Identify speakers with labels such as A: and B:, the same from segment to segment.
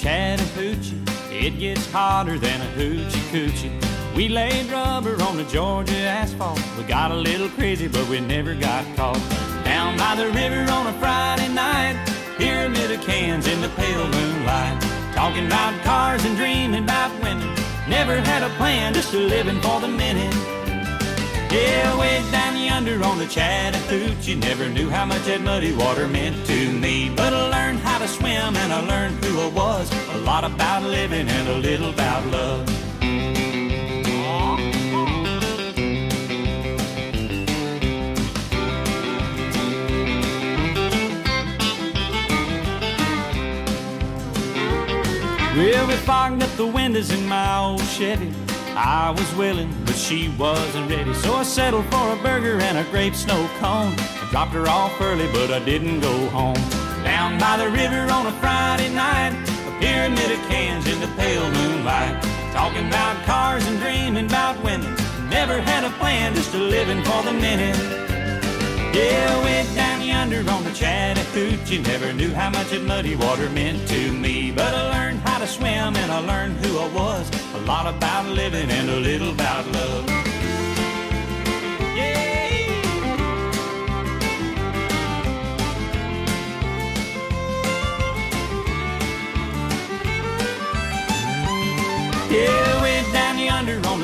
A: Chattahoochee, it gets hotter than a hoochie coochie. We laid rubber on the Georgia asphalt. We got a little crazy, but we never got caught. Down by the river on a Friday night, here amid the cans in the pale moonlight. Talking about cars and dreaming about women. Never had a plan, just living for the minute. Yeah, way down yonder on the Chattahoochee, never knew how much that muddy water meant to me. But I learned how to swim and I learned who I was. A lot about living and a little about love. Well, we fogged up the windows in my old Chevy. I was willing, she wasn't ready. So I settled for a burger and a grape snow cone. I dropped her off early, but I didn't go home. Down by the river on a Friday night, a pyramid of cans in the pale moonlight. Talking about cars and dreaming about women. Never had a plan, just a living for the minute. Yeah, way down yonder on the Chattahoochee, never knew how much that muddy water meant to me. But I learned how to swim and I learned who I was. A lot about living and a little about love.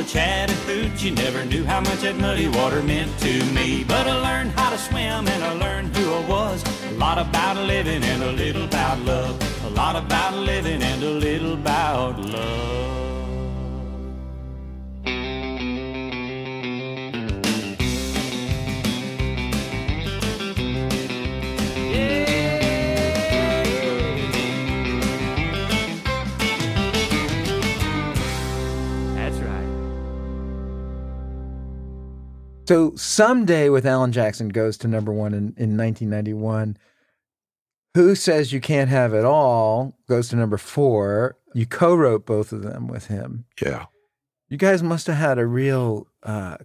A: Chattahoochee, never knew how much that muddy water meant to me. But I learned how to swim and I learned who I was. A lot about living and a little about love. A lot about living and a little about love.
B: So someday with Alan Jackson goes to number one in, in 1991. Who says you can't have it all goes to number four. You co-wrote both of them with him.
C: Yeah,
B: You guys must have had a real uh,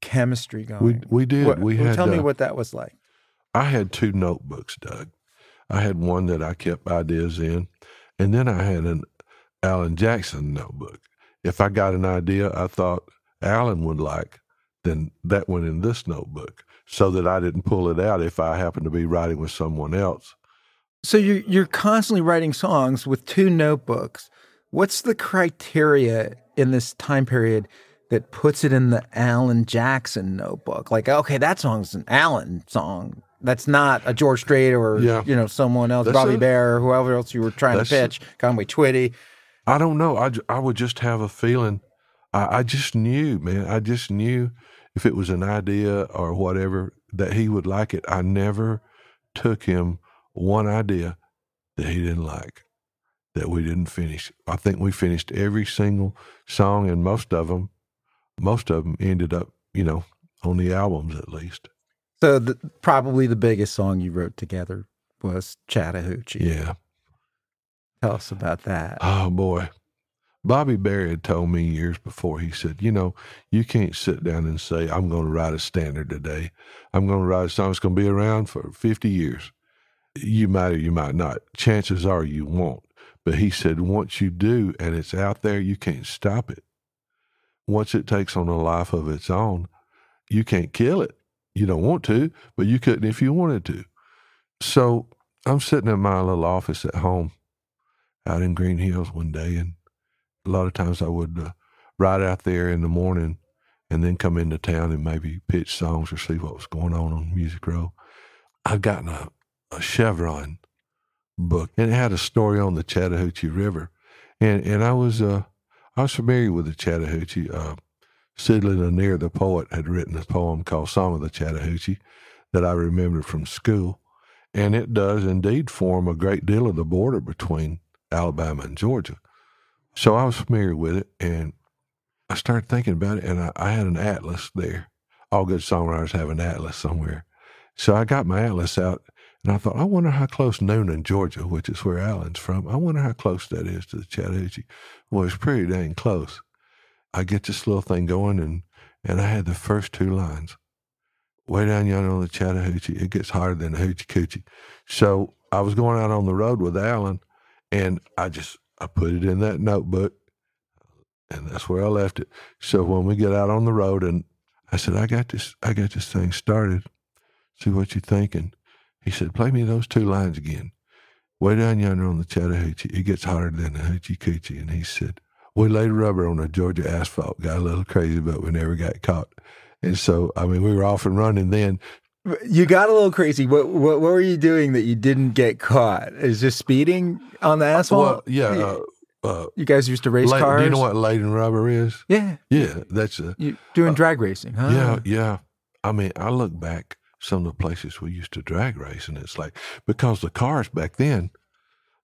B: chemistry going.
C: we we did.
B: What-
C: we
B: well,
C: had.
B: tell me
C: uh,
B: what that was like.
C: I had two notebooks, Doug. I had one that I kept ideas in, and then I had an Alan Jackson notebook. If I got an idea I thought Alan would like, then that one in this notebook so that I didn't pull it out if I happened to be writing with someone else.
B: So you're you're constantly writing songs with two notebooks. What's the criteria in this time period that puts it in the Alan Jackson notebook? Like, okay, that song's an Alan song. That's not a George Strait or
C: Yeah.
B: you know someone else,
C: That's
B: Bobby
C: it.
B: Bare or whoever else you were trying to pitch, Conway Twitty.
C: I don't know. I, I would just have a feeling. I, I just knew, man. I just knew if it was an idea or whatever that he would like it. I never took him one idea that he didn't like, that we didn't finish. I think we finished every single song, and most of them, most of them ended up, you know, on the albums at least.
B: So the, probably the biggest song you wrote together was Chattahoochee.
C: Yeah.
B: Tell us about that.
C: Oh boy. Bobby Bare had told me years before, he said, You know, you can't sit down and say, I'm going to write a standard today. I'm going to write a song that's going to be around for 50 years. You might or you might not. Chances are you won't. But he said, Once you do and it's out there, you can't stop it. Once it takes on a life of its own, you can't kill it. You don't want to, but you couldn't if you wanted to. So I'm sitting in my little office at home out in Green Hills one day, and a lot of times I would uh, ride out there in the morning and then come into town and maybe pitch songs or see what was going on on Music Row. I'd gotten a, a Chevron book, and it had a story on the Chattahoochee River, and and I was uh, I was familiar with the Chattahoochee. Uh, Sidney Lanier, the poet, had written a poem called "Song of the Chattahoochee" that I remembered from school, and it does indeed form a great deal of the border between Alabama and Georgia. So I was familiar with it, and I started thinking about it, and I, I had an atlas there. All good songwriters have an atlas somewhere. So I got my atlas out, and I thought, I wonder how close Newnan, Georgia, which is where Alan's from, I wonder how close that is to the Chattahoochee. Well, it's pretty dang close. I get this little thing going, and, and I had the first two lines. Way down yonder on the Chattahoochee, it gets hotter than the Hoochie Coochie. So I was going out on the road with Alan, and I just I put it in that notebook, and that's where I left it. So when we get out on the road, and I said, I got this, I got this thing started. See what you're thinking. He said, play me those two lines again. Way down yonder on the Chattahoochee, it gets hotter than the hoochie coochie. And he said, we laid rubber on a Georgia asphalt. Got a little crazy, but we never got caught. And so, I mean, we were off and running then.
B: You got a little crazy. What, what what were you doing that you didn't get caught? Is just speeding on the asphalt?
C: Well, yeah. Uh, uh,
B: you guys used to race
C: la-
B: cars.
C: do you know what laden rubber is?
B: Yeah,
C: Yeah, that's a
B: you doing drag racing, huh?
C: Yeah, yeah. I mean, I look back some of the places we used to drag race, and it's like because the cars back then,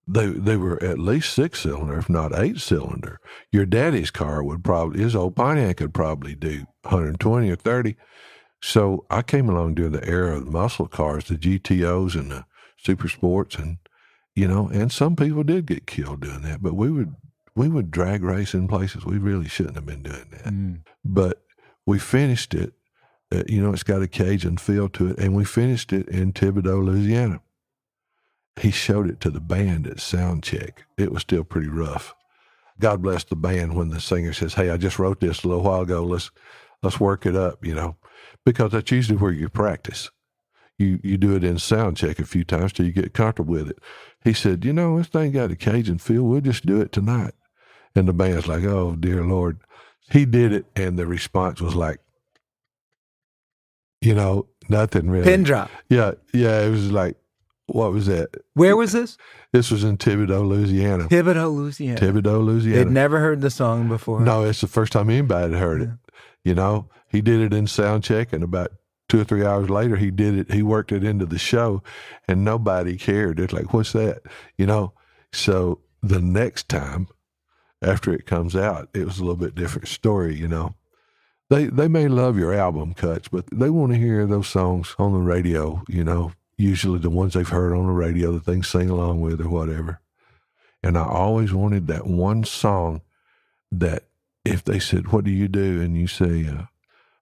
C: they they were at least six cylinder, if not eight cylinder. Your daddy's car would probably his old Pontiac could probably do 120 or 30. So I came along during the era of the muscle cars, the GTOs and the super sports, and you know, and some people did get killed doing that. But we would we would drag race in places we really shouldn't have been doing that.
B: Mm.
C: But we finished it. Uh, you know, it's got a Cajun feel to it, and we finished it in Thibodaux, Louisiana. He showed it to the band at sound check. It was still pretty rough. God bless the band when the singer says, "Hey, I just wrote this a little while ago. Let's let's work it up," you know, because that's usually where you practice. You you do it in sound check a few times till you get comfortable with it. He said, "You know, this thing got a Cajun feel. We'll just do it tonight." And the band's like, "Oh dear Lord." He did it, and the response was like, you know, nothing really.
B: Pin drop.
C: Yeah, yeah. It was like, what was that?
B: Where was this?
C: This was in Thibodaux, Louisiana.
B: Thibodaux, Louisiana.
C: Thibodaux, Louisiana.
B: They'd never heard the song before.
C: No, it's the first time anybody had heard it. You know, he did it in sound check, and about two or three hours later, he did it. He worked it into the show, and nobody cared. It's like, what's that? You know. So the next time, after it comes out, it was a little bit different story. You know, they they may love your album cuts, but they want to hear those songs on the radio. You know, usually the ones they've heard on the radio that they sing along with or whatever. And I always wanted that one song that if they said, "What do you do?" and you say, uh,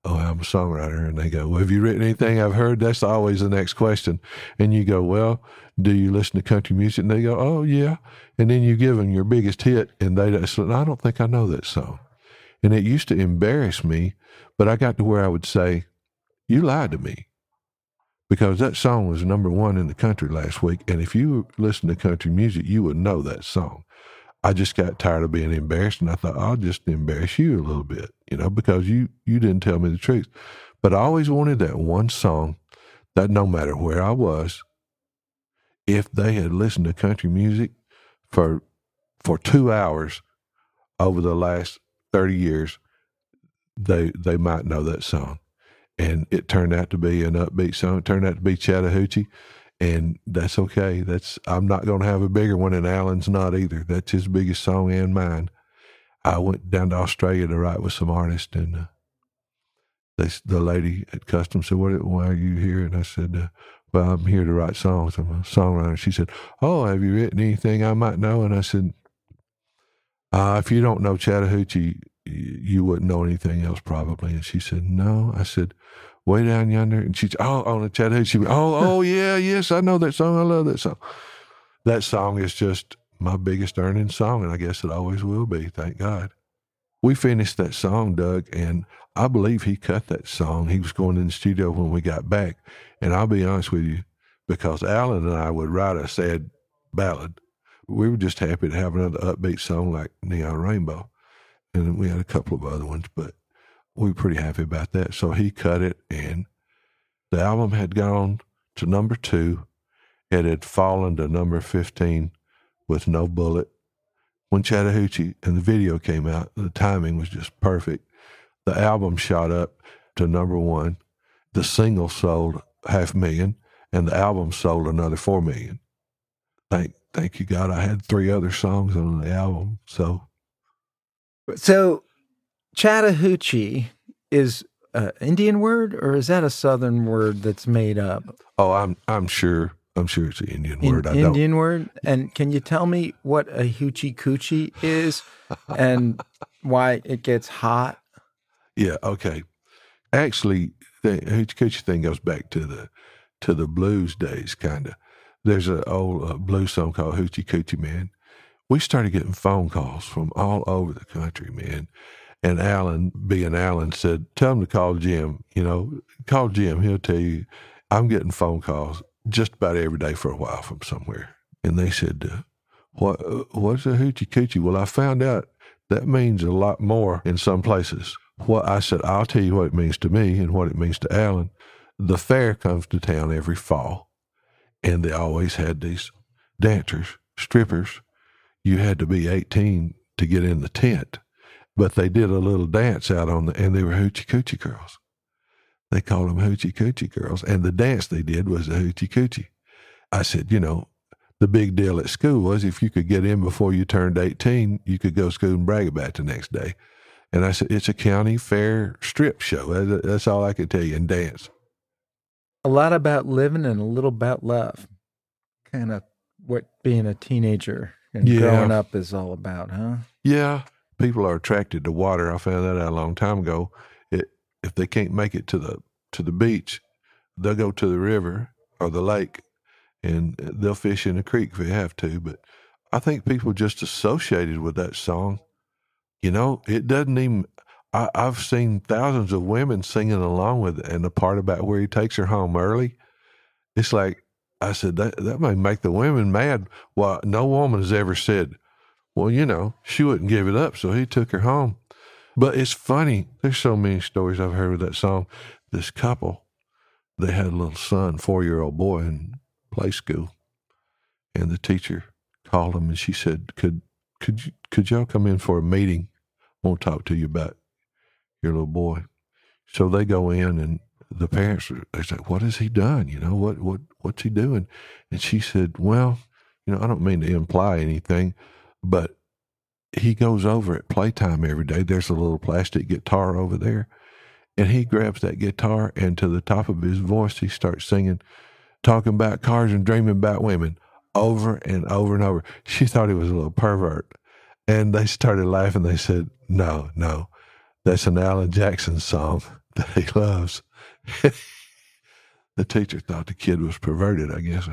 C: "Oh, I'm a songwriter," and they go, "Well, have you written anything I've heard?" That's always the next question, and you go, "Well, do you listen to country music?" And they go, "Oh, yeah," and then you give them your biggest hit, and they say, "I don't think I know that song," and it used to embarrass me, but I got to where I would say, "You lied to me." Because that song was number one in the country last week. And if you listen to country music, you would know that song. I just got tired of being embarrassed, and I thought I'll just embarrass you a little bit, you know, because you you didn't tell me the truth. But I always wanted that one song that no matter where I was, if they had listened to country music for for two hours over the last thirty years, they they might know that song. And it turned out to be an upbeat song. It turned out to be Chattahoochee and that's okay. That's I'm not going to have a bigger one, and Alan's not either. That's his biggest song and mine. I went down to Australia to write with some artists, and uh, they, the lady at Customs said, "What? Why are you here?" And I said, uh, "Well, I'm here to write songs. I'm a songwriter." She said, "Oh, have you written anything I might know?" And I said, uh, "If you don't know Chattahoochee, you wouldn't know anything else probably." And she said, "No." I said way down yonder. And she's, oh, on the Chattahoochee. She oh, oh, yeah, yes, I know that song. I love that song. That song is just my biggest earning song, and I guess it always will be. Thank God. We finished that song, Doug, and I believe he cut that song. He was going in the studio when we got back. And I'll be honest with you, because Alan and I would write a sad ballad. We were just happy to have another upbeat song like Neon Rainbow. And we had a couple of other ones, but we were pretty happy about that. So he cut it, and the album had gone to number two. It had fallen to number 15 with No Bullet. When Chattahoochee and the video came out, the timing was just perfect. The album shot up to number one. The single sold half million, and the album sold another four million. Thank, thank you God, I had three other songs on the album. So,
B: So, Chattahoochee is an Indian word, or is that a Southern word that's made up?
C: oh, I'm I'm sure I'm sure it's an Indian
B: In-
C: word. I don't
B: Indian word. And can you tell me what a hoochie coochie is, and why it gets hot?
C: Yeah, okay. Actually, the hoochie coochie thing goes back to the to the blues days, kind of. there's an old uh, blues song called Hoochie Coochie Man. We started getting phone calls from all over the country, man. And Alan, being Alan, said, Tell him to call Jim. You know, call Jim. He'll tell you. I'm getting phone calls just about every day for a while from somewhere. And they said, uh, what, uh, What's a hoochie coochie? Well, I found out that means a lot more in some places. What I said, I'll tell you what it means to me and what it means to Alan. The fair comes to town every fall, and they always had these dancers, strippers. You had to be 18 to get in the tent, but they did a little dance out on the, and they were hoochie coochie girls. They called them hoochie coochie girls, and the dance they did was the hoochie coochie. I said, you know, the big deal at school was if you could get in before you turned 18, you could go to school and brag about it the next day. And I said, it's a county fair strip show. That's all I could tell you, and dance.
B: A lot about living and a little about love. Kind of what being a teenager and
C: Yeah.
B: growing up is all about, huh?
C: Yeah, people are attracted to water. I found that out a long time ago. It, if they can't make it to the to the beach, they'll go to the river or the lake, and they'll fish in the creek if they have to. But I think people just associated with that song. You know, it doesn't even. I, I've seen thousands of women singing along with it, and the part about where he takes her home early. It's like I said that that may make the women mad. Well, no woman has ever said, well, you know, she wouldn't give it up, so he took her home. But it's funny. There's so many stories I've heard with that song. This couple, they had a little son, four year old boy in play school, and the teacher called him and she said, "Could could you, could y'all come in for a meeting? I want to talk to you about your little boy." So they go in and the parents are they say, "What has he done? You know what what what's he doing?" And she said, "Well, you know, I don't mean to imply anything, but he goes over at playtime every day. There's a little plastic guitar over there. And he grabs that guitar and to the top of his voice, he starts singing, talking about cars and dreaming about women over and over and over. She thought he was a little pervert. And they started laughing. They said, No, no, that's an Alan Jackson song that he loves. the teacher thought the kid was perverted, I guess.